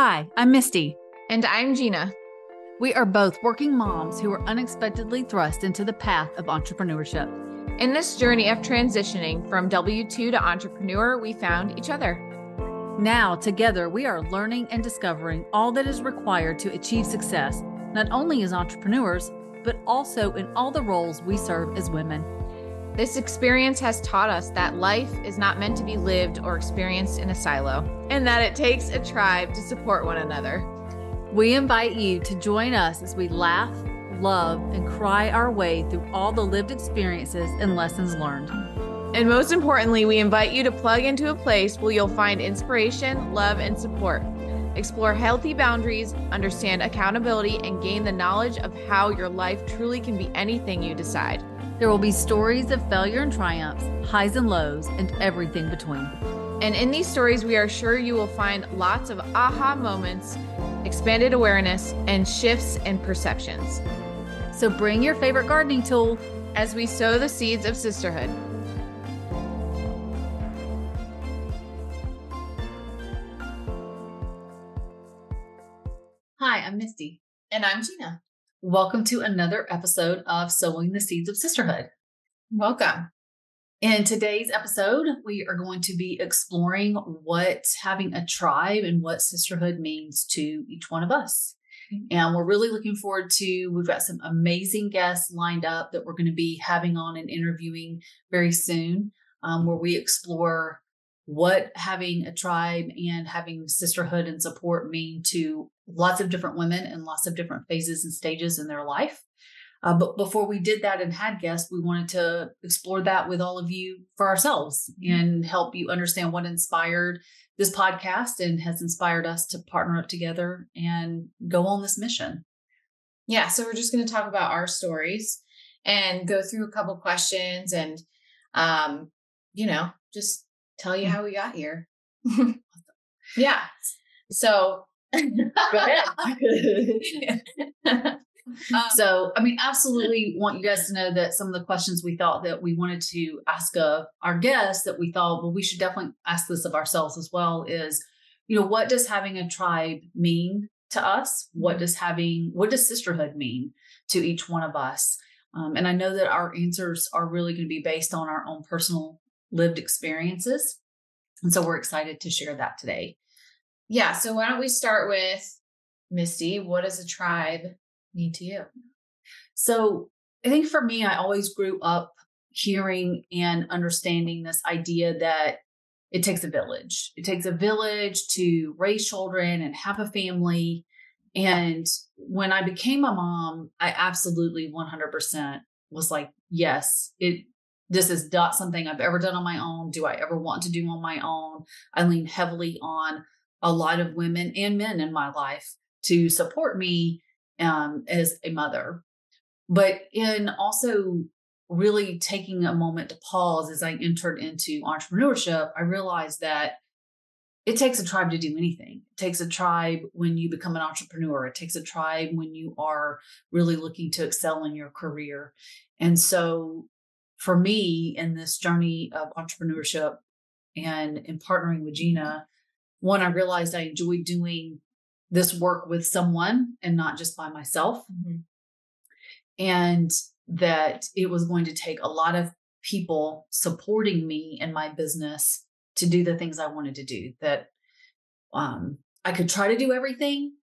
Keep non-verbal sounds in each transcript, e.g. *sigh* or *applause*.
Hi, I'm Misty. And I'm Gina. We are both working moms who were unexpectedly thrust into the path of entrepreneurship. In this journey of transitioning from W 2 to entrepreneur, we found each other. Now, together, we are learning and discovering all that is required to achieve success, not only as entrepreneurs, but also in all the roles we serve as women. This experience has taught us that life is not meant to be lived or experienced in a silo, and that it takes a tribe to support one another. We invite you to join us as we laugh, love, and cry our way through all the lived experiences and lessons learned. And most importantly, we invite you to plug into a place where you'll find inspiration, love, and support. Explore healthy boundaries, understand accountability, and gain the knowledge of how your life truly can be anything you decide. There will be stories of failure and triumphs, highs and lows, and everything between. And in these stories, we are sure you will find lots of aha moments, expanded awareness, and shifts in perceptions. So bring your favorite gardening tool as we sow the seeds of sisterhood. Hi, I'm Misty. And I'm Gina. Welcome to another episode of Sowing the Seeds of Sisterhood. Welcome. In today's episode, we are going to be exploring what having a tribe and what sisterhood means to each one of us. And we're really looking forward to, we've got some amazing guests lined up that we're going to be having on and interviewing very soon, um, where we explore what having a tribe and having sisterhood and support mean to lots of different women in lots of different phases and stages in their life. Uh, but before we did that and had guests, we wanted to explore that with all of you for ourselves and help you understand what inspired this podcast and has inspired us to partner up together and go on this mission. Yeah, so we're just going to talk about our stories and go through a couple questions and um you know, just tell you how we got here. *laughs* yeah. So *laughs* go ahead. *laughs* Um, so, I mean, absolutely want you guys to know that some of the questions we thought that we wanted to ask of our guests that we thought, well, we should definitely ask this of ourselves as well is, you know, what does having a tribe mean to us? What does having, what does sisterhood mean to each one of us? Um, and I know that our answers are really going to be based on our own personal lived experiences. And so we're excited to share that today. Yeah. So why don't we start with Misty? What does a tribe mean to you? So I think for me, I always grew up hearing and understanding this idea that it takes a village. It takes a village to raise children and have a family. And when I became a mom, I absolutely 100% was like, yes, it this is not something I've ever done on my own. Do I ever want to do on my own? I lean heavily on a lot of women and men in my life to support me um, as a mother. But in also really taking a moment to pause as I entered into entrepreneurship, I realized that it takes a tribe to do anything. It takes a tribe when you become an entrepreneur. It takes a tribe when you are really looking to excel in your career. And so for me in this journey of entrepreneurship and in partnering with Gina, one, I realized I enjoyed doing this work with someone and not just by myself. Mm-hmm. And that it was going to take a lot of people supporting me in my business to do the things I wanted to do. That um, I could try to do everything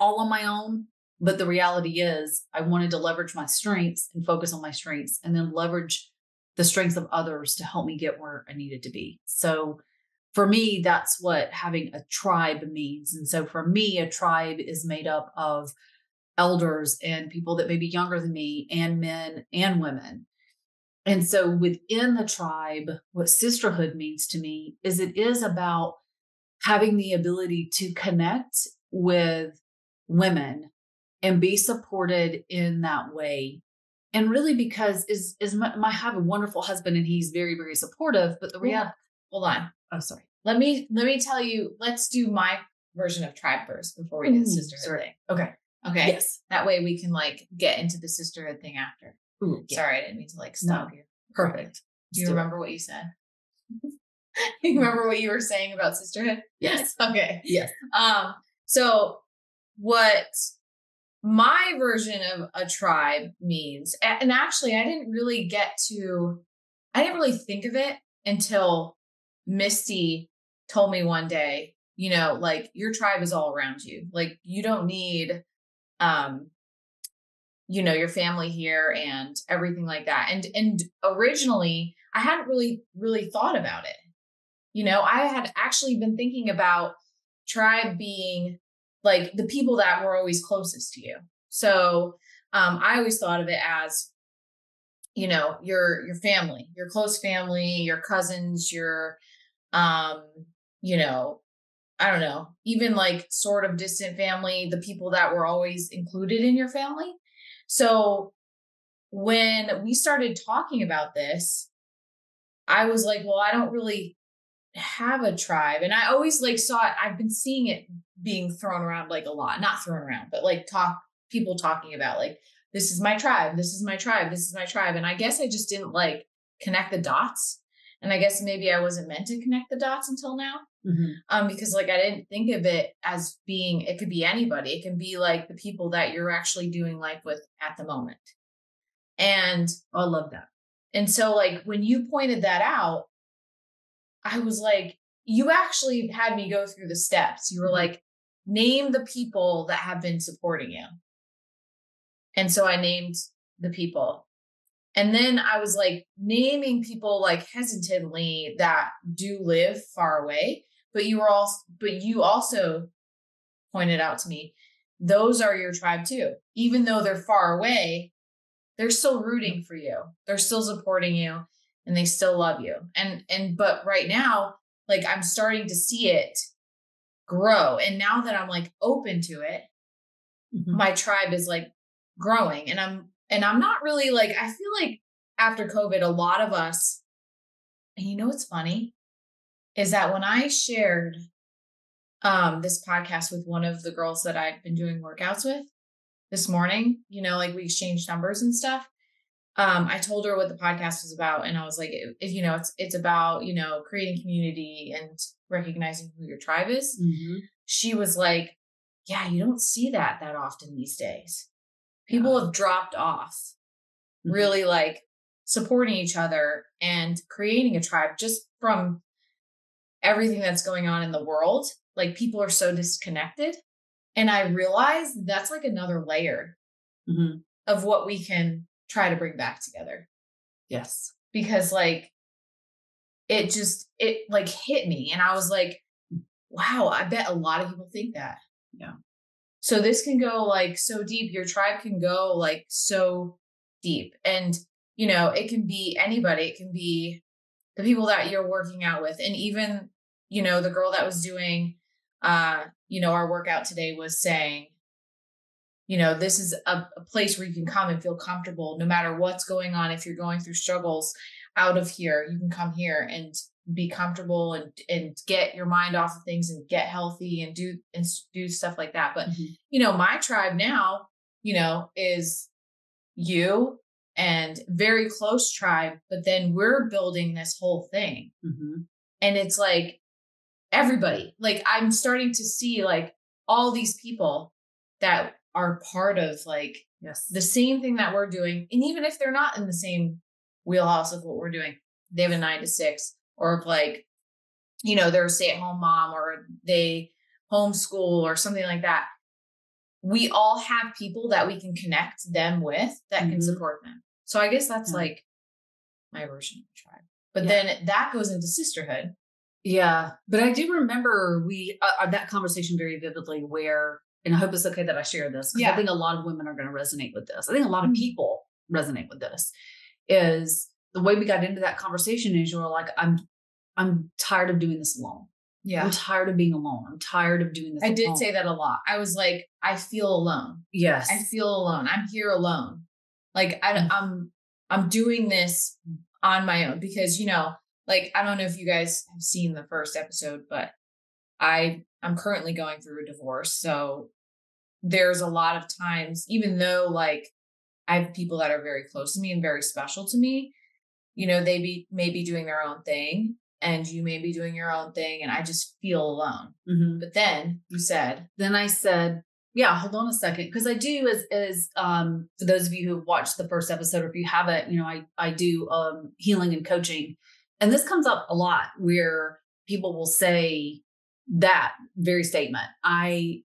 all on my own. But the reality is, I wanted to leverage my strengths and focus on my strengths and then leverage the strengths of others to help me get where I needed to be. So for me, that's what having a tribe means. And so for me, a tribe is made up of elders and people that may be younger than me, and men and women. And so within the tribe, what sisterhood means to me is it is about having the ability to connect with women and be supported in that way. And really because is is my, my I have a wonderful husband and he's very, very supportive. But the reality, hold on. Oh, sorry. Let me let me tell you. Let's do my version of tribe first before we do the sisterhood sorry. thing. Okay. Okay. Yes. That way we can like get into the sisterhood thing after. Ooh, yeah. Sorry, I didn't mean to like stop no. you. Perfect. Do you remember it. what you said? *laughs* you remember what you were saying about sisterhood? Yes. *laughs* Okay. Yes. Um. So, what my version of a tribe means, and actually, I didn't really get to, I didn't really think of it until Misty told me one day, you know, like your tribe is all around you. Like you don't need, um, you know, your family here and everything like that. And and originally, I hadn't really really thought about it. You know, I had actually been thinking about tribe being like the people that were always closest to you. So um, I always thought of it as, you know, your your family, your close family, your cousins, your, um, you know, I don't know, even like sort of distant family, the people that were always included in your family. So when we started talking about this, I was like, well, I don't really have a tribe. And I always like saw it, I've been seeing it being thrown around like a lot, not thrown around, but like talk people talking about like, this is my tribe, this is my tribe, this is my tribe. And I guess I just didn't like connect the dots. And I guess maybe I wasn't meant to connect the dots until now. Mm-hmm. Um, because like I didn't think of it as being it could be anybody. It can be like the people that you're actually doing life with at the moment. And oh, I love that. And so like when you pointed that out, I was like, you actually had me go through the steps. You were mm-hmm. like, name the people that have been supporting you. And so I named the people. And then I was like naming people like hesitantly that do live far away, but you were also but you also pointed out to me those are your tribe too. Even though they're far away, they're still rooting for you. They're still supporting you and they still love you. And and but right now, like I'm starting to see it grow. And now that I'm like open to it, mm-hmm. my tribe is like growing. And I'm and I'm not really like I feel like after COVID, a lot of us, and you know what's funny? Is that when I shared um this podcast with one of the girls that I've been doing workouts with this morning, you know, like we exchanged numbers and stuff um, I told her what the podcast was about, and I was like, if, you know, it's it's about you know creating community and recognizing who your tribe is. Mm-hmm. She was like, yeah, you don't see that that often these days. People yeah. have dropped off, mm-hmm. really like supporting each other and creating a tribe just from everything that's going on in the world. Like people are so disconnected, and I realized that's like another layer mm-hmm. of what we can try to bring back together. Yes. Because like it just it like hit me and I was like, wow, I bet a lot of people think that. Yeah. So this can go like so deep. Your tribe can go like so deep. And you know, it can be anybody. It can be the people that you're working out with. And even, you know, the girl that was doing uh, you know, our workout today was saying, you know this is a, a, place where you can come and feel comfortable no matter what's going on if you're going through struggles out of here you can come here and be comfortable and and get your mind off of things and get healthy and do and do stuff like that but mm-hmm. you know my tribe now you know is you and very close tribe but then we're building this whole thing mm-hmm. and it's like everybody like i'm starting to see like all these people that are part of like yes the same thing that we're doing and even if they're not in the same wheelhouse of what we're doing they have a nine to six or like you know they're a stay-at-home mom or they homeschool or something like that we all have people that we can connect them with that mm-hmm. can support them so i guess that's yeah. like my version of the tribe but yeah. then that goes into sisterhood yeah but i do remember we uh, uh that conversation very vividly where and I hope it's okay that I share this because yeah. I think a lot of women are going to resonate with this. I think a lot of mm-hmm. people resonate with this. Is the way we got into that conversation is you're like, I'm I'm tired of doing this alone. Yeah. I'm tired of being alone. I'm tired of doing this. I alone. did say that a lot. I was like, I feel alone. Yes. I feel alone. I'm here alone. Like I, mm. I'm I'm doing this on my own because you know, like I don't know if you guys have seen the first episode, but I I'm currently going through a divorce. So there's a lot of times, even though like I have people that are very close to me and very special to me, you know, they be may be doing their own thing. and you may be doing your own thing and I just feel alone. Mhm. But then you said, then I said, yeah, hold on a second. Because I do as as um for those of you who have watched the first episode, or if you haven't, you know, I I do um healing and coaching. And this comes up a lot where people will say that very statement. I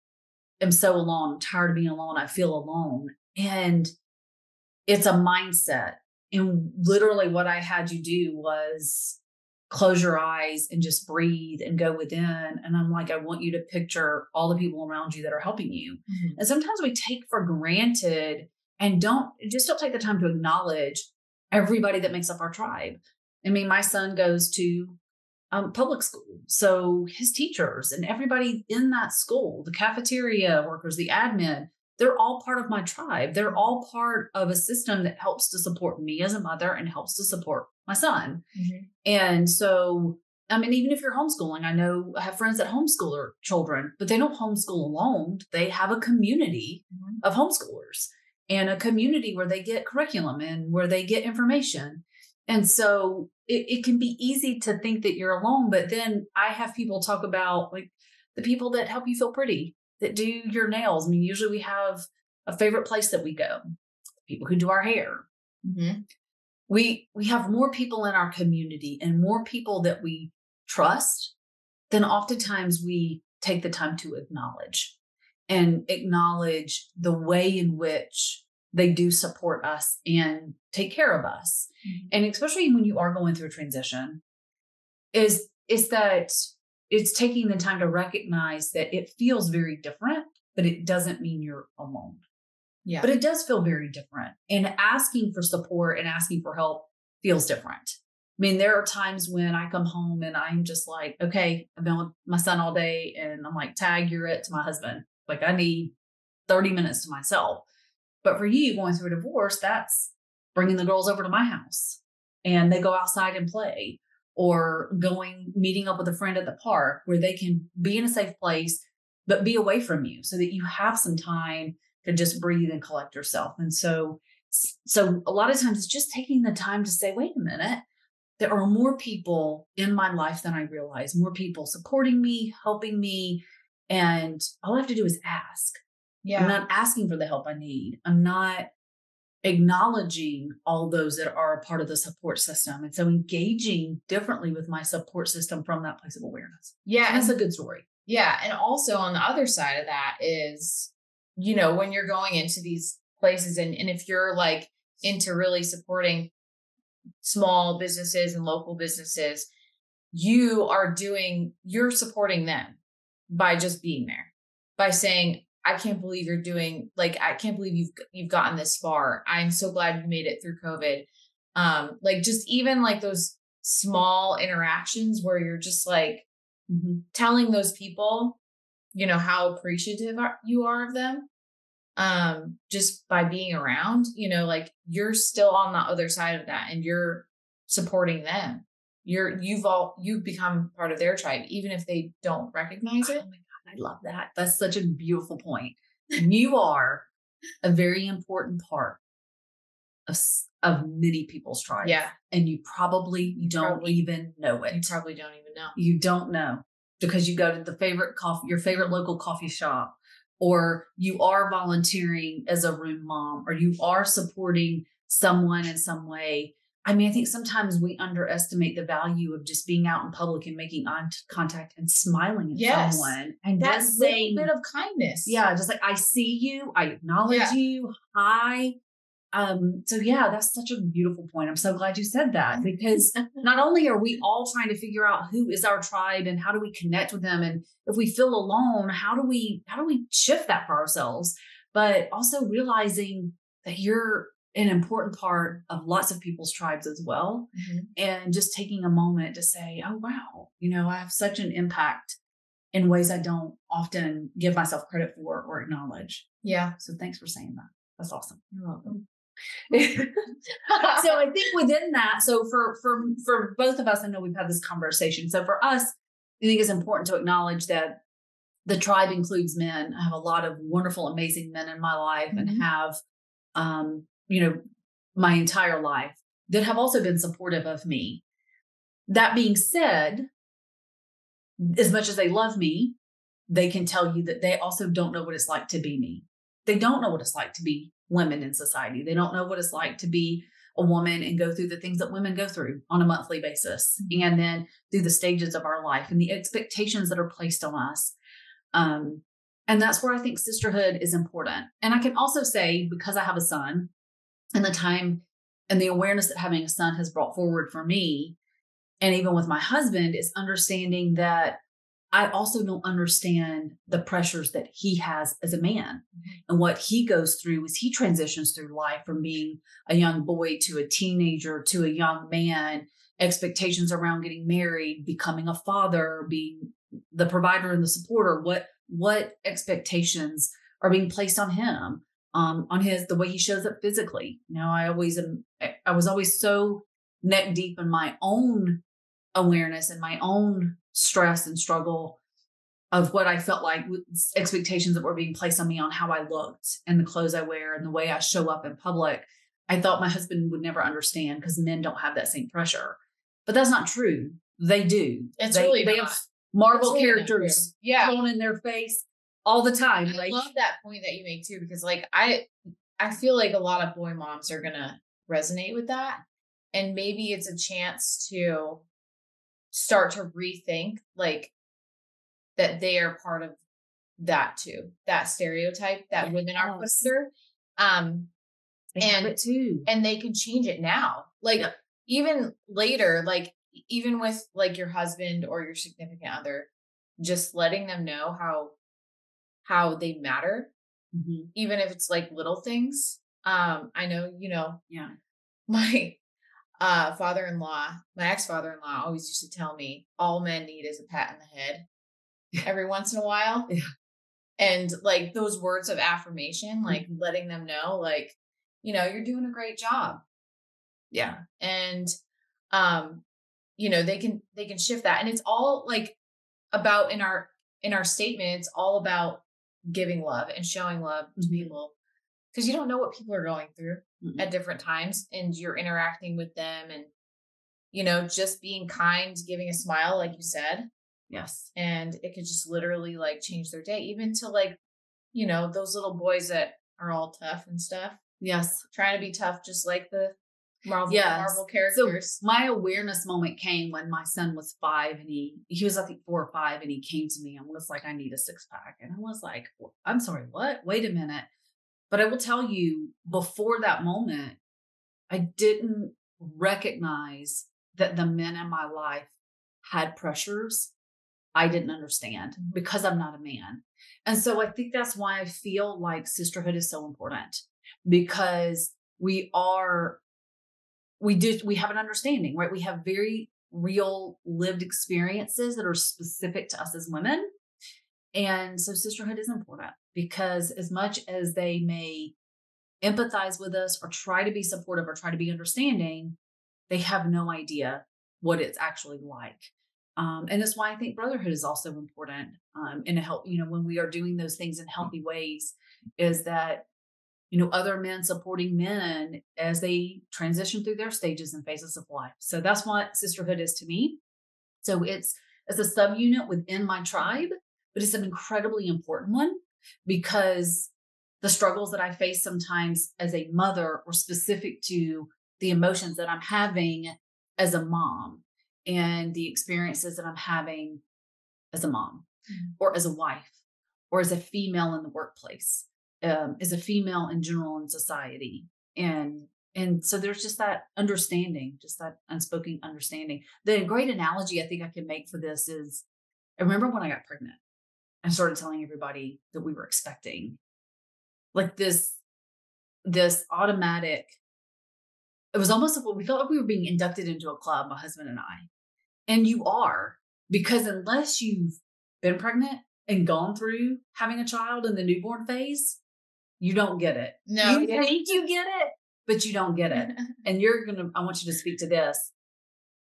am so alone, I'm tired of being alone, I feel alone. And it's a mindset. And literally what I had you do was close your eyes and just breathe and go within. And I'm like, I want you to picture all the people around you that are helping you. Mm-hmm. And sometimes we take for granted and don't just don't take the time to acknowledge everybody that makes up our tribe. I mean, my son goes to um, public school. So his teachers and everybody in that school, the cafeteria workers, the admin, they're all part of my tribe. They're all part of a system that helps to support me as a mother and helps to support my son. Mhm. And so, I mean, even if you're homeschooling, I know I have friends that homeschool their children, but they don't homeschool alone. They have a community Mhm. of homeschoolers and a community where they get curriculum and where they get information. And so it, it can be easy to think that you're alone, but then I have people talk about like the people that help you feel pretty, that do your nails. I mean, usually we have a favorite place that we go, people who do our hair, Mhm. we we have more people in our community and more people that we trust than oftentimes we take the time to acknowledge and acknowledge the way in which they do support us and take care of us Mhm. and especially when you are going through a transition is is that it's taking the time to recognize that it feels very different but it doesn't mean you're alone Yeah. but it does feel very different. And asking for support and asking for help feels different. I mean, there are times when I come home and I'm just like, okay, I've been with my son all day, and I'm like, tag, you're it to my husband. Like, I need 30 minutes to myself. But for you going through a divorce, that's bringing the girls over to my house and they go outside and play or going, meeting up with a friend at the park where they can be in a safe place, but be away from you so that you have some time to just breathe and collect yourself. And so, so a lot of times it's just taking the time to say, wait a minute, there are more people in my life than I realize, more people supporting me, helping me. And all I have to do is ask. Yeah. I'm not asking for the help I need. I'm not acknowledging all those that are a part of the support system. And so engaging differently with my support system from that place of awareness. yeah. That's a good story. Yeah. And also on the other side of that is, you know, when you're going into these places and, and if you're like into really supporting small businesses and local businesses, you are doing, you're supporting them by just being there, by saying, I can't believe you're doing like I can't believe you've you've gotten this far. I'm so glad you made it through COVID. Um, like just even like those small interactions where you're just like Mm-hmm. telling those people, you know, how appreciative are, you are of them, um, just by being around, you know, like you're still on the other side of that and you're supporting them. You're you've all you've become part of their tribe, even if they don't recognize it. *laughs* I love that. That's such a beautiful point. You are a very important part of, of many people's tribes. Yeah. And you probably you don't probably- even know it. You probably don't even know. You don't know because you go to the favorite coffee, your favorite local coffee shop, or you are volunteering as a room mom, or you are supporting someone in some way. I mean, I think sometimes we underestimate the value of just being out in public and making eye contact and smiling at Yes. someone and That just little saying, bit of kindness. yeah, just like I see you, I acknowledge Yeah. you. Hi. Um, so yeah, that's such a beautiful point. I'm so glad you said that *laughs* because not only are we all trying to figure out who is our tribe and how do we connect with them and if we feel alone, how do we how do we shift that for ourselves? But also realizing that you're an important part of lots of people's tribes as well Mhm. and just taking a moment to say, oh, wow, you know, I have such an impact in ways I don't often give myself credit for or acknowledge. Yeah. So thanks for saying that. That's awesome. You're welcome. *laughs* so *laughs* I think within that, so for for for both of us, I know we've had this conversation. So for us, I think it's important to acknowledge that the tribe includes men. I have a lot of wonderful, amazing men in my life Mhm. and have um, you know, my entire life that have also been supportive of me. That being said, as much as they love me, they can tell you that they also don't know what it's like to be me. They don't know what it's like to be women in society. They don't know what it's like to be a woman and go through the things that women go through on a monthly basis mm-hmm. and then through the stages of our life and the expectations that are placed on us. Um, and that's where I think sisterhood is important. And I can also say, because I have a son and the time and the awareness that having a son has brought forward for me, and even with my husband, is understanding that I also don't understand the pressures that he has as a man mm-hmm. and what he goes through as he transitions through life from being a young boy to a teenager to a young man, expectations around getting married, becoming a father, being the provider and the supporter. What what expectations are being placed on him? Um, on his the way he shows up physically. You know, I always am I was always so neck deep in my own awareness and my own stress and struggle of what I felt like expectations that were being placed on me on how I looked and the clothes I wear and the way I show up in public. I thought my husband would never understand because men don't have that same pressure. But that's not true. They do. It's they, really they not. have Marvel really characters yeah. thrown in their face all the time. I like, love that point that you make too, because like I I feel like a lot of boy moms are gonna resonate with that. And maybe it's a chance to start to rethink like that they are part of that too that stereotype that yes. women are put under um they and too and they can change it now like yeah. even later like even with like your husband or your significant other just letting them know how how they matter mm-hmm. even if it's like little things um i know you know yeah *laughs* my uh, father-in-law, my ex-father-in-law always used to tell me all men need is a pat in the head every once in a while. Yeah. And like those words of affirmation, like mm-hmm. letting them know, like, you know, you're doing a great job. Yeah. And um, you know, they can they can shift that. And it's all like about in our in our statement, it's all about giving love and showing love mm-hmm. to people because you don't know what people are going through mm-hmm. at different times and you're interacting with them and you know just being kind giving a smile like you said yes and it could just literally like change their day even to like you know those little boys that are all tough and stuff yes trying to be tough just like the Marvel, yes. Marvel characters. So my awareness moment came when my son was five and he he was I think four or five and he came to me and was like, I need a six pack. And I was like, I'm sorry, what? Wait a minute. But I will tell you, before that moment, I didn't recognize that the men in my life had pressures I didn't understand mm-hmm. because I'm not a man. And so I think that's why I feel like sisterhood is so important because we are, we do, we have an understanding, right? We have very real lived experiences that are specific to us as women. And so sisterhood is important because as much as they may empathize with us or try to be supportive or try to be understanding, they have no idea what it's actually like. Um, and that's why I think brotherhood is also important um, in a help, you know, when we are doing those things in healthy ways, is that, you know, other men supporting men as they transition through their stages and phases of life. So that's what sisterhood is to me. So it's it's a subunit within my tribe but it's an incredibly important one because the struggles that I face sometimes as a mother or specific to the emotions that I'm having as a mom and the experiences that I'm having as a mom mm-hmm. or as a wife or as a female in the workplace, um, as a female in general in society. And and so there's just that understanding, just that unspoken understanding. The great analogy I think I can make for this is I remember when I got pregnant i started telling everybody that we were expecting like this this automatic it was almost like we felt like we were being inducted into a club my husband and i and you are because unless you've been pregnant and gone through having a child in the newborn phase you don't get it no you think you get it but you don't get it *laughs* and you're gonna i want you to speak to this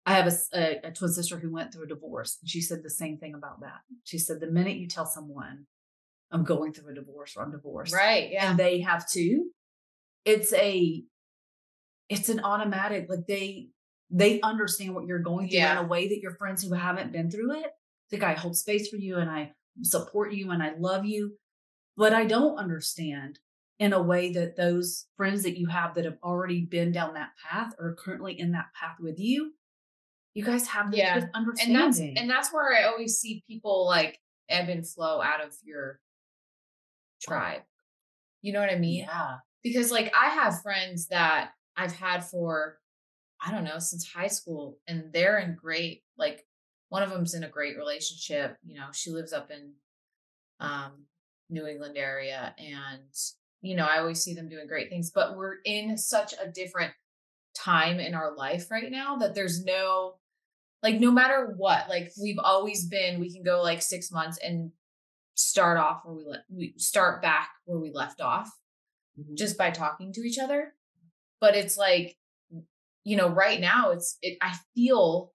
I have a, a, a, twin sister who went through a divorce, and she said the same thing about that. She said, the minute you tell someone, I'm going through a divorce or I'm divorced, right? Yeah, and they have to, it's a, it's an automatic. Like they, they understand what you're going through Yeah. in a way that your friends who haven't been through it think I hold space for you and I support you and I love you. But I don't understand in a way that those friends that you have that have already been down that path or currently in that path with you, you guys have this Yeah. this and understanding. that's and that's where I always see people like ebb and flow out of your tribe. You know what I mean? yeah. Because like I have friends that I've had for I don't know since high school, and they're in great like one of them's in a great relationship. You know, she lives up in um New England area, and you know I always see them doing great things. But we're in such a different time in our life right now that there's no like no matter what like we've always been we can go like six months and start off where we let we start back where we left off Mhm. just by talking to each other but it's like you know right now it's it i feel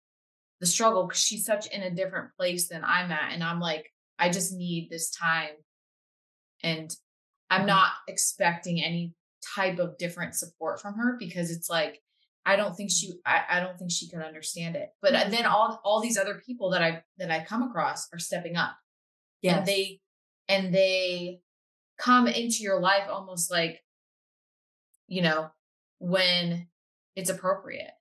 the struggle because she's such in a different place than i'm at and i'm like i just need this time and i'm Mhm. not expecting any type of different support from her because it's like i don't think she i, I don't think she could understand it but Mhm. then all all these other people that i that i come across are stepping up Yeah. and they and they come into your life almost like you know when it's appropriate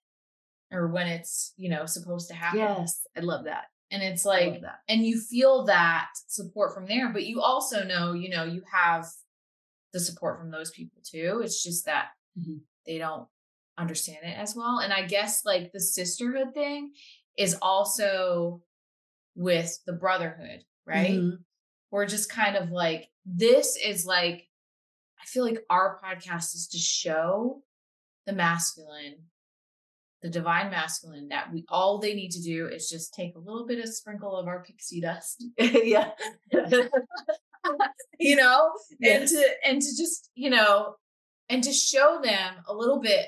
or when it's you know supposed to happen yes. I love that. and it's like and you feel that support from there but you also know you know you have the support from those people too it's just that Mhm. they don't understand it as well and i guess like the sisterhood thing is also with the brotherhood right Mhm. we're just kind of like this is like i feel like our podcast is to show the masculine the divine masculine that we all they need to do is just take a little bit of sprinkle of our pixie dust *laughs* yeah. *laughs* *laughs* you know and to and to just you know and to show them a little bit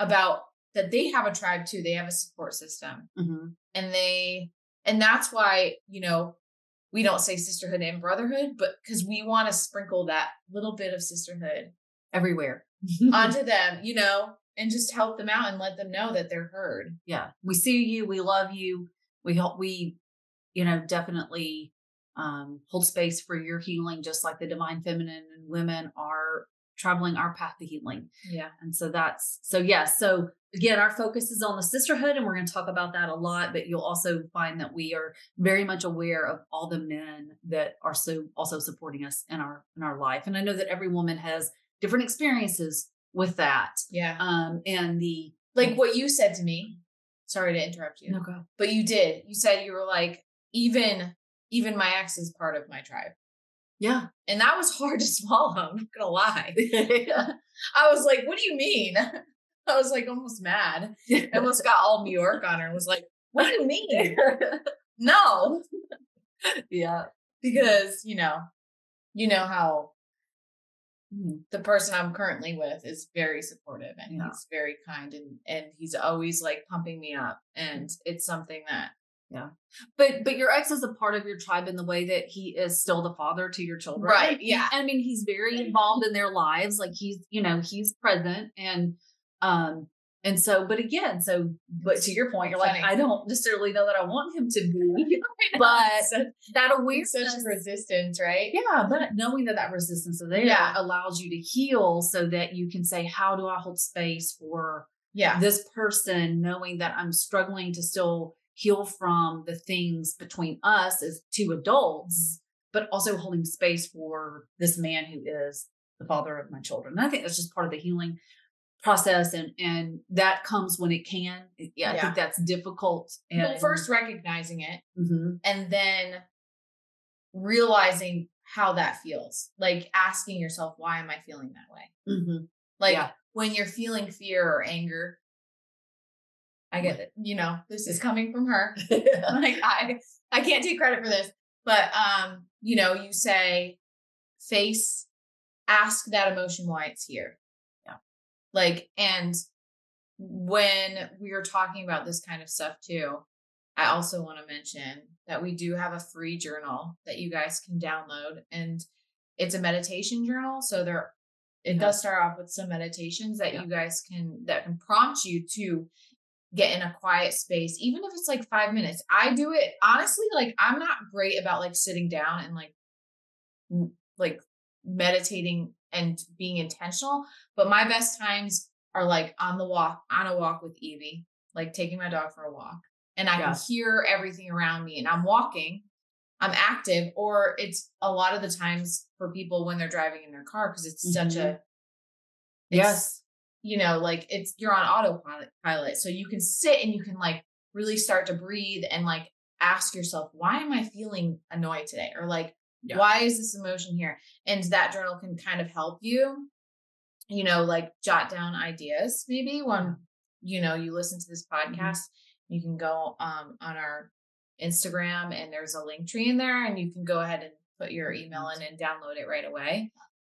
about that they have a tribe too they have a support system Mhm. and they and that's why you know we don't say sisterhood and brotherhood but because we want to sprinkle that little bit of sisterhood Everywhere. *laughs* onto them you know and just help them out and let them know that they're heard yeah we see you we love you we help we you know definitely um hold space for your healing just like the divine feminine and women are traveling our path to healing. Yeah. And so that's so yes so again our focus is on the sisterhood and we're going to talk about that a lot but you'll also find that we are very much aware of all the men that are so also supporting us in our in our life. And i know that every woman has different experiences with that. Yeah. Um and the like what you said to me sorry to interrupt you no go but you did. You said you were like even even my ex is part of my tribe. Yeah. And that was hard *laughs* to swallow i'm not gonna lie. *laughs* I was like what do you mean? *laughs* I was like almost mad. I almost got all new york on her and was like what do you mean? No. Yeah. because you know you know how Mhm. the person i'm currently with is very supportive and Yeah. he's very kind and and he's always like pumping me up. And it's something that But but your ex is a part of your tribe in the way that he is still the father to your children. Right, yeah. I mean, he's very involved in their lives. Like he's, you know, he's present and um and so, but again, so but to your point, you're Funny. like, I don't necessarily know that I want him to *laughs* be, but such, that awareness, such resistance right yeah, but knowing that that resistance is there Yeah. allows you to heal, so that you can say, how do I hold space for yeah this person knowing that I'm struggling to still heal from the things between us as two adults, but also holding space for this man who is the father of my children. And I think that's just part of the healing process and and that comes when it can. Yeah, I Yeah. think that's difficult. And well first recognizing it Mhm. and then realizing how that feels like asking yourself why am i feeling that way Mhm. like Yeah. when you're feeling fear or anger i get it you know this is coming from her *laughs* *laughs* like i i can't take credit for this but um you know you say face ask that emotion why it's here Yeah. like and when we are talking about this kind of stuff too i also want to mention that we do have a free journal that you guys can download and it's a meditation journal so there it Yeah. does start off with some meditations that Yeah. you guys can that can prompt you to get in a quiet space, even if it's like five minutes. I do it honestly, like I'm not great about like sitting down and like like meditating and being intentional, but my best times are like on the walk, on a walk with Evie, like taking my dog for a walk. And I yes. can hear everything around me and I'm walking, I'm active, or it's a lot of the times for people when they're driving in their car because it's mm-hmm. such a mm-hmm. yes you know, like it's you're on autopilot pilot. So you can sit and you can like really start to breathe and like ask yourself, why am I feeling annoyed today? Or like, yeah. why is this emotion here? And that journal can kind of help you, you know, like jot down ideas maybe when you know you listen to this mm-hmm. podcast. Mm-hmm. You can go um on our Instagram and there's a Linktree in there and you can go ahead and put your email in and download it right away.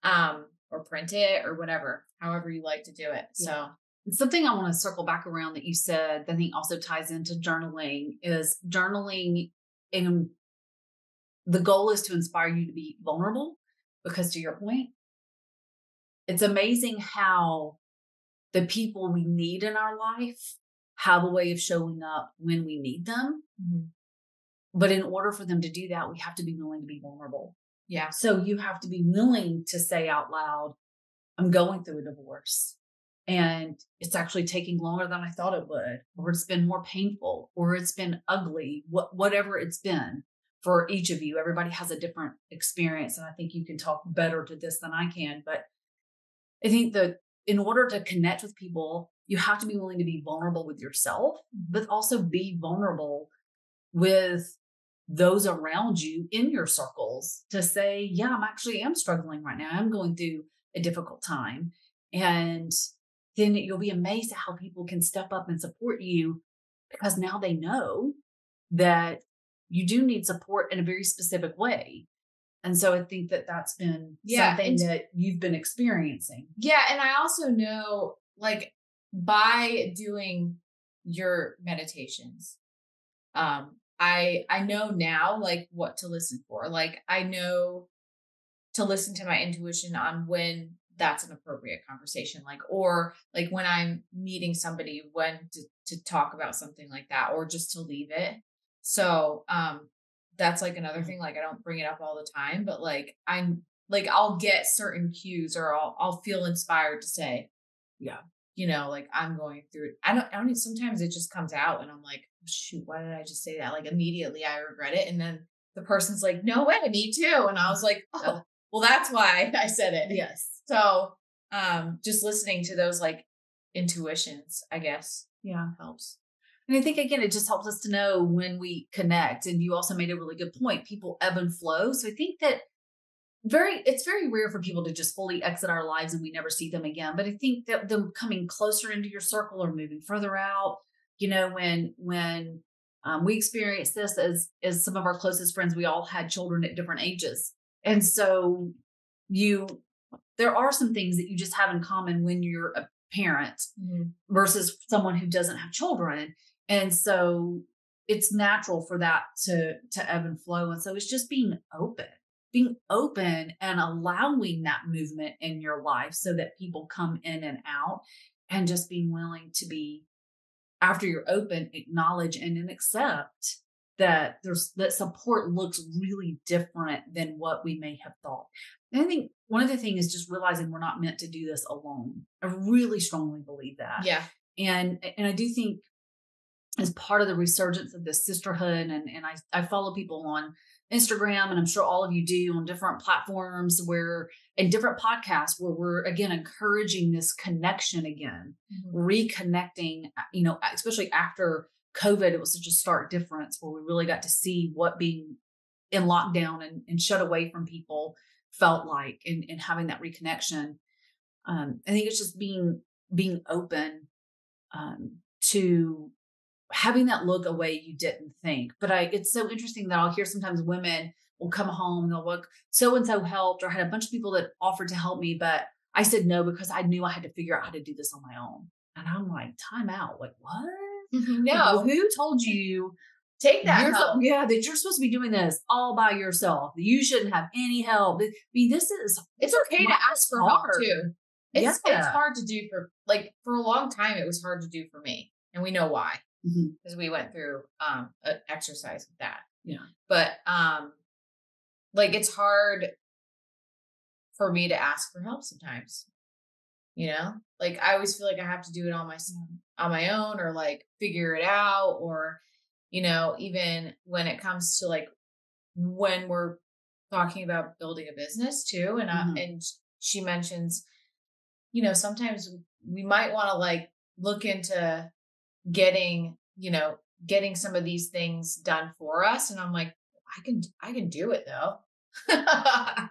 Um or print it or whatever, however you like to do it. So something I want to circle back around that you said that I think also ties into journaling is journaling in the goal is to inspire you to be vulnerable because to your point, it's amazing how the people we need in our life have a way of showing up when we need them. Mm-hmm. But in order for them to do that, we have to be willing to be vulnerable. Yeah. So you have to be willing to say out loud, I'm going through a divorce and it's actually taking longer than I thought it would, or it's been more painful, or it's been ugly, what, whatever it's been for each of you. Everybody has a different experience. And I think you can talk better to this than I can. But I think that in order to connect with people, you have to be willing to be vulnerable with yourself, but also be vulnerable with those around you in your circles to say, yeah, I'm actually am struggling right now. I'm going through a difficult time. And then you'll be amazed at how people can step up and support you because now they know that you do need support in a very specific way. And so I think that that's been yeah, something and, that you've been experiencing. Yeah. And I also know, like, by doing your meditations, um, I I know now like what to listen for. Like I know to listen to my intuition on when that's an appropriate conversation like or like when i'm meeting somebody when to, to talk about something like that or just to leave it so um that's like another thing like i don't bring it up all the time but like i'm like i'll get certain cues or i'll i'll feel inspired to say yeah you know like i'm going through i don't i don't sometimes it just comes out and i'm like shoot, why did I just say that? Like immediately I regret it. And then the person's like, no way, me too. And I was like, *laughs* oh, well, that's why I said it. Yes. So um just listening to those like intuitions, I guess. Yeah. Helps. And I think again, it just helps us to know when we connect. And you also made a really good point. People ebb and flow. So I think that very it's very rare for people to just fully exit our lives and we never see them again. But I think that them coming closer into your circle or moving further out you know when when um, we experienced this as as some of our closest friends we all had children at different ages and so you there are some things that you just have in common when you're a parent mm-hmm. versus someone who doesn't have children and so it's natural for that to to ebb and flow and so it's just being open being open and allowing that movement in your life so that people come in and out and just being willing to be after you're open, acknowledge and then accept that there's that support looks really different than what we may have thought. And I think one of the things is just realizing we're not meant to do this alone. I really strongly believe that. Yeah. And and I do think as part of the resurgence of this sisterhood and and I, I follow people on Instagram, and I'm sure all of you do on different platforms where and different podcasts where we're again encouraging this connection again, mm-hmm. reconnecting, uh, you know, especially after COVID, it was such a stark difference where we really got to see what being in lockdown and, and shut away from people felt like and, and having that reconnection. Um, I think it's just being being open um, to having that look a way you didn't think. But I, it's so interesting that I'll hear sometimes women will come home and they'll look, so and so helped, or I had a bunch of people that offered to help me, but I said no because I knew I had to figure out how to do this on my own. And I'm like, time out. Like, what? Mm-hmm. No. Like, who told you? Take that help. Yeah, that you're supposed to be doing this all by yourself. You shouldn't have any help. I mean, this is it's okay to ask for help too. It's yeah. it's hard to do for like for a long time. It was hard to do for me and we know why Because we went through um an exercise with that. Yeah. But um like it's hard for me to ask for help sometimes. You know? Like I always feel like I have to do it on my on my own or like figure it out or you know, even when it comes to like when we're talking about building a business too and Mhm. I, and she mentions you know, sometimes we might want to like look into getting, you know, getting some of these things done for us. And I'm like, I can, I can do it though. *laughs*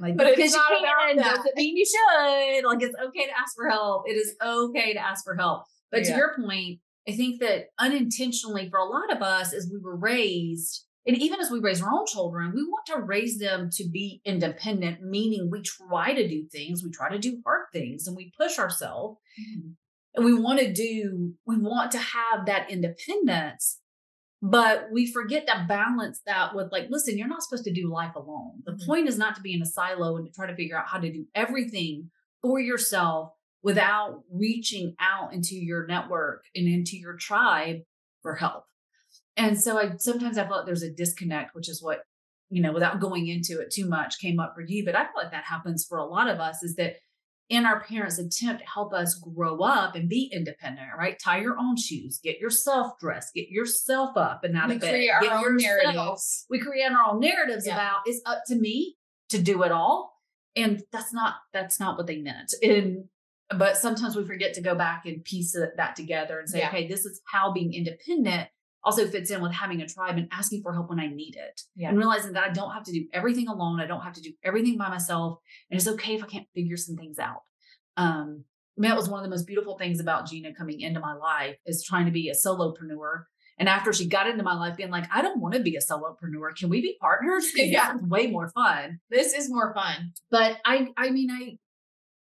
Like, But because you can doesn't mean you should. Like it's okay to ask for help. It is okay to ask for help. But to your point, I think that unintentionally for a lot of us, as we were raised, and even as we raise our own children, we want to raise them to be independent, meaning we try to do things, we try to do hard things, and we push ourselves. Mm-hmm. And we want to do, we want to have that independence, but we forget to balance that with like, listen, you're not supposed to do life alone. The Mhm. point is not to be in a silo and to try to figure out how to do everything for yourself without reaching out into your network and into your tribe for help. And so I sometimes I feel like there's a disconnect, which is what, you know, without going into it too much came up for you. But I feel like that happens for a lot of us is that in our parents' attempt to help us grow up and be independent, right? Tie your own shoes, get yourself dressed, get yourself up and out we of bed. create our get own yourself- narratives. We create our own narratives Yeah. about it's up to me to do it all. And that's not that's not what they meant. And but sometimes we forget to go back and piece that together and say, Yeah. okay, this is how being independent also fits in with having a tribe and asking for help when I need it. Yeah. And realizing that I don't have to do everything alone. I don't have to do everything by myself. And it's okay if I can't figure some things out. Um, I mean, that was one of the most beautiful things about Gina coming into my life is trying to be a solopreneur. And after she got into my life, being like, I don't want to be a solopreneur. Can we be partners? *laughs* Yeah. way more fun This is more fun. but i i mean i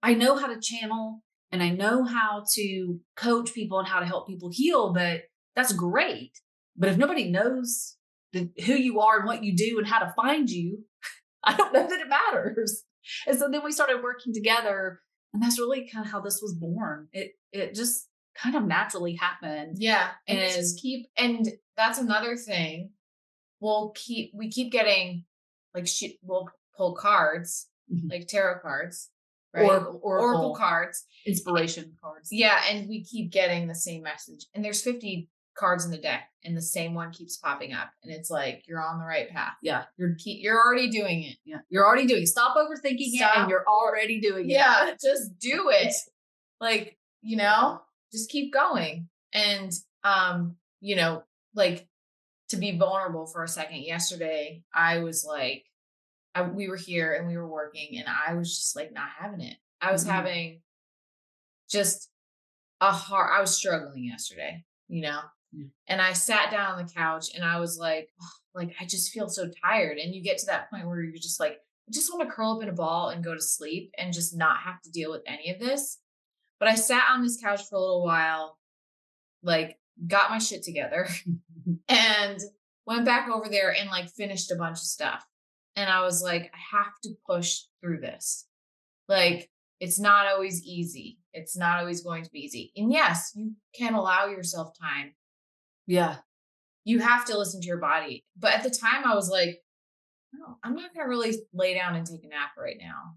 i know how to channel and i know how to coach people and how to help people heal but that's great but if nobody knows the, who you are and what you do and how to find you *laughs* i don't know that it matters and so then we started working together and that's really kind of how this was born it it just kind of naturally happened Yeah. And, And- just keep, and that's another thing. We'll keep, we keep getting like, she, we'll pull cards, Mhm. like tarot cards, right? or Oracle oracle cards. inspiration cards Yeah, and we keep getting the same message. And there's 50 cards in the deck, and the same one keeps popping up. And it's like you're on the right path. yeah you're Keep, you're already doing it. yeah you're already doing it. stop overthinking it and you're already doing it Yeah, *laughs* just do it. Like, you know, just keep going. And um, you know, like to be vulnerable for a second. Yesterday, I was like I, we were here and we were working and I was just like not having it. I was Mhm. having just a hard I was struggling yesterday, you know. Yeah. And I sat down on the couch and I was like, "Oh, like I just feel so tired. And you get to that point where you're just like, I just want to curl up in a ball and go to sleep and just not have to deal with any of this. But I sat on this couch for a little while, like got my shit together *laughs* and went back over there and like finished a bunch of stuff. And I was like, I have to push through this. Like, it's not always easy. It's not always going to be easy. And yes, you can allow yourself time. Yeah You have to listen to your body. But at the time, I was like, no, I'm not going to really lay down and take a nap right now.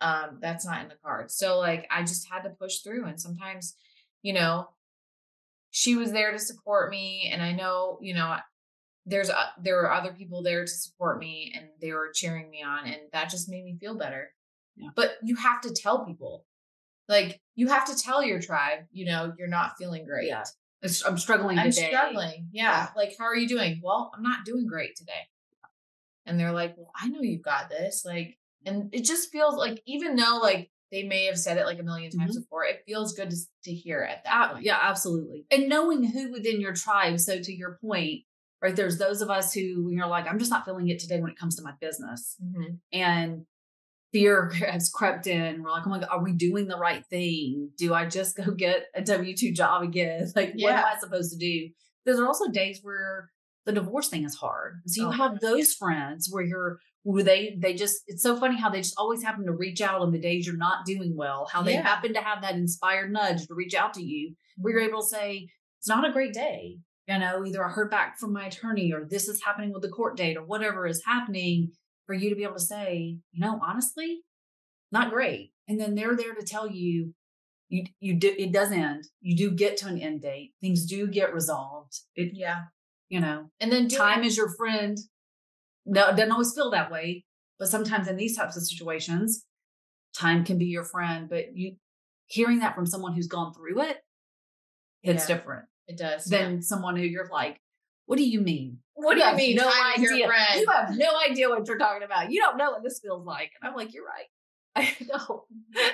Um, that's not in the cards. So, like, I just had to push through. And sometimes, you know, she was there to support me. And I know, you know, there's uh, there were other people there to support me and they were cheering me on and that just made me feel better Yeah. but you have to tell people like you have to tell your tribe you know you're not feeling great Yeah. I'm struggling i'm today struggling yeah. like how are you doing well i'm not doing great today and they're like well i know you've got this like and it just feels like even though like they may have said it like a 1000000 times before it feels good to, to hear at that Uh, yeah, absolutely. And knowing who within your tribe. So to your point, right, there's those of us who you're like, I'm just not feeling it today when it comes to my business. Mhm. And fear *laughs* has crept in. We're like, oh my God, are we doing the right thing? Do I just go get a W 2 job again? *laughs* Like, what am I supposed to do? There are also days where the divorce thing is hard. So you Oh, have those friends where you're where they they just it's so funny how they just always happen to reach out on the days you're not doing well how they Yeah. happen to have that inspired nudge to reach out to you where you're mm-hmm. able to say it's not a great day you know either i heard back from my attorney or this is happening with the court date or whatever is happening for you to be able to say you know honestly not great and then they're there to tell you you you do it does end you do get to an end date things do get resolved it Yeah. you know And then time is your friend. No, it doesn't always feel that way, but sometimes in these types of situations, time can be your friend. But you hearing that from someone who's gone through it, it's Yeah. different it does. than someone who you're like, what do you mean? What do you mean? No idea. You have no idea what you're talking about. You don't know what this feels like. And I'm like, you're right. *laughs* I know.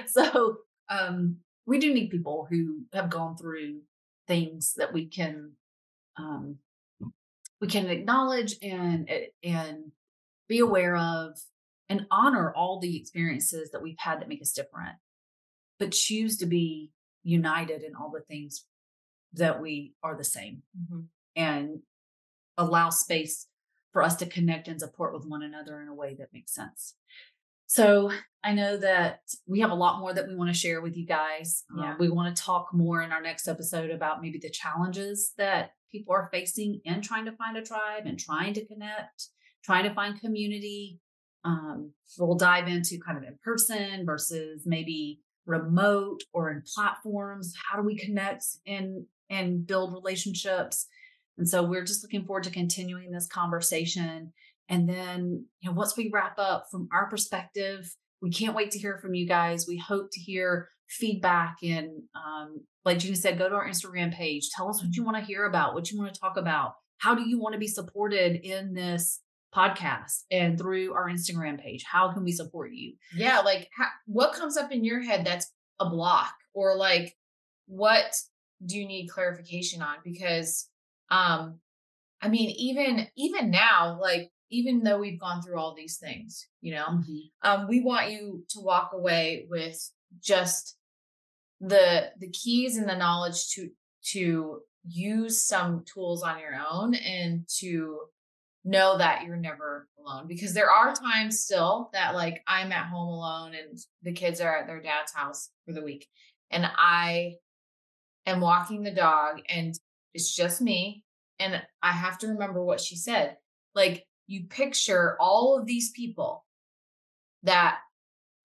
So um, we do need people who have gone through things that we can um, we can acknowledge and eh, and be aware of and honor all the experiences that we've had that make us different, but choose to be united in all the things that we are the same Mhm. and allow space for us to connect and support with one another in a way that makes sense. So I know that we have a lot more that we want to share with you guys. Uh, Yeah. we want to talk more in our next episode about maybe the challenges that people are facing in trying to find a tribe and trying to connect, trying to find community. Um, we'll dive into kind of in person versus maybe remote or in platforms. How do we connect and and build relationships? And so we're just looking forward to continuing this conversation. And then, you know, once we wrap up from our perspective, we can't wait to hear from you guys. We hope to hear feedback and um, like Gina said, go to our Instagram page. Tell us what you want to hear about, what you want to talk about. How do you want to be supported in this podcast and through our Instagram page? How can we support you? Yeah, like how, what comes up in your head that's a block or like what do you need clarification on because um I mean even even now like even though we've gone through all these things, you know, um we want you to walk away with just the the keys and the knowledge to to use some tools on your own and to know that you're never alone because there are times still that like I'm at home alone and the kids are at their dad's house for the week and I am walking the dog and it's just me and I have to remember what she said like you picture all of these people that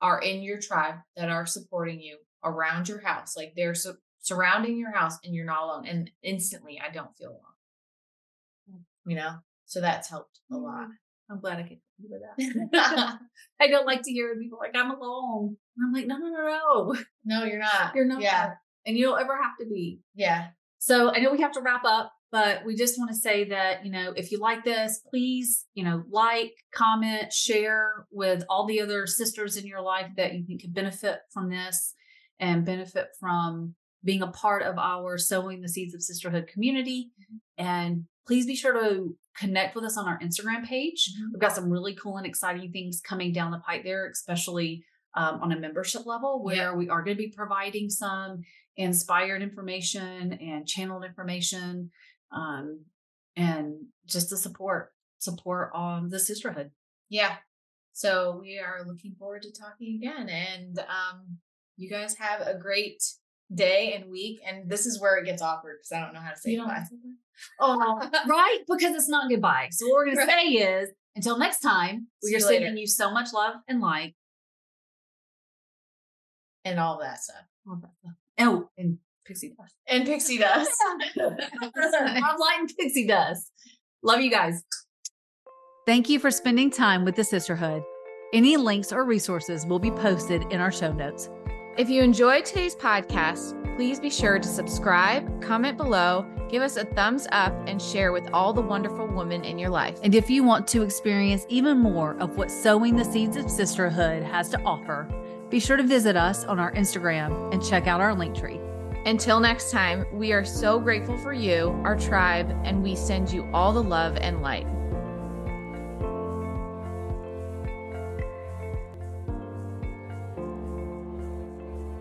are in your tribe that are supporting you around your house like they're su- surrounding your house and you're not alone and instantly I don't feel alone mm. you know so that's helped a lot mm. I'm glad I could do that. *laughs* *laughs* I don't like to hear people like I'm alone. And I'm like, no, no, no, no. no you're not You're not. yeah And you don't ever have to be. yeah So I know we have to wrap up, but we just want to say that, you know, if you like this, please, you know, like, comment, share with all the other sisters in your life that you think could benefit from this and benefit from being a part of our Sowing the Seeds of Sisterhood community. And please be sure to connect with us on our Instagram page. Mhm. We've got some really cool and exciting things coming down the pipe there, especially um, on a membership level, where Yeah. we are going to be providing some inspired information and channeled information, um, and just the support support on the sisterhood. Yeah. So we are looking forward to talking again. And um, you guys have a great day and week. And this is where it gets awkward because I don't know how to say goodbye. Oh, right, because it's not goodbye. So what we're going *laughs* Right. to say is until next time, we are sending you so much love and light. And all that stuff. Oh, and pixie dust. And pixie *laughs* dust. *laughs* Love light and pixie dust. Love you guys. Thank you for spending time with the sisterhood. Any links or resources will be posted in our show notes. If you enjoyed today's podcast, please be sure to subscribe, comment below, give us a thumbs up, and share with all the wonderful women in your life. And if you want to experience even more of what Sowing the Seeds of Sisterhood has to offer, be sure to visit us on our Instagram and check out our Linktree. Until next time, we are so grateful for you, our tribe, and we send you all the love and light.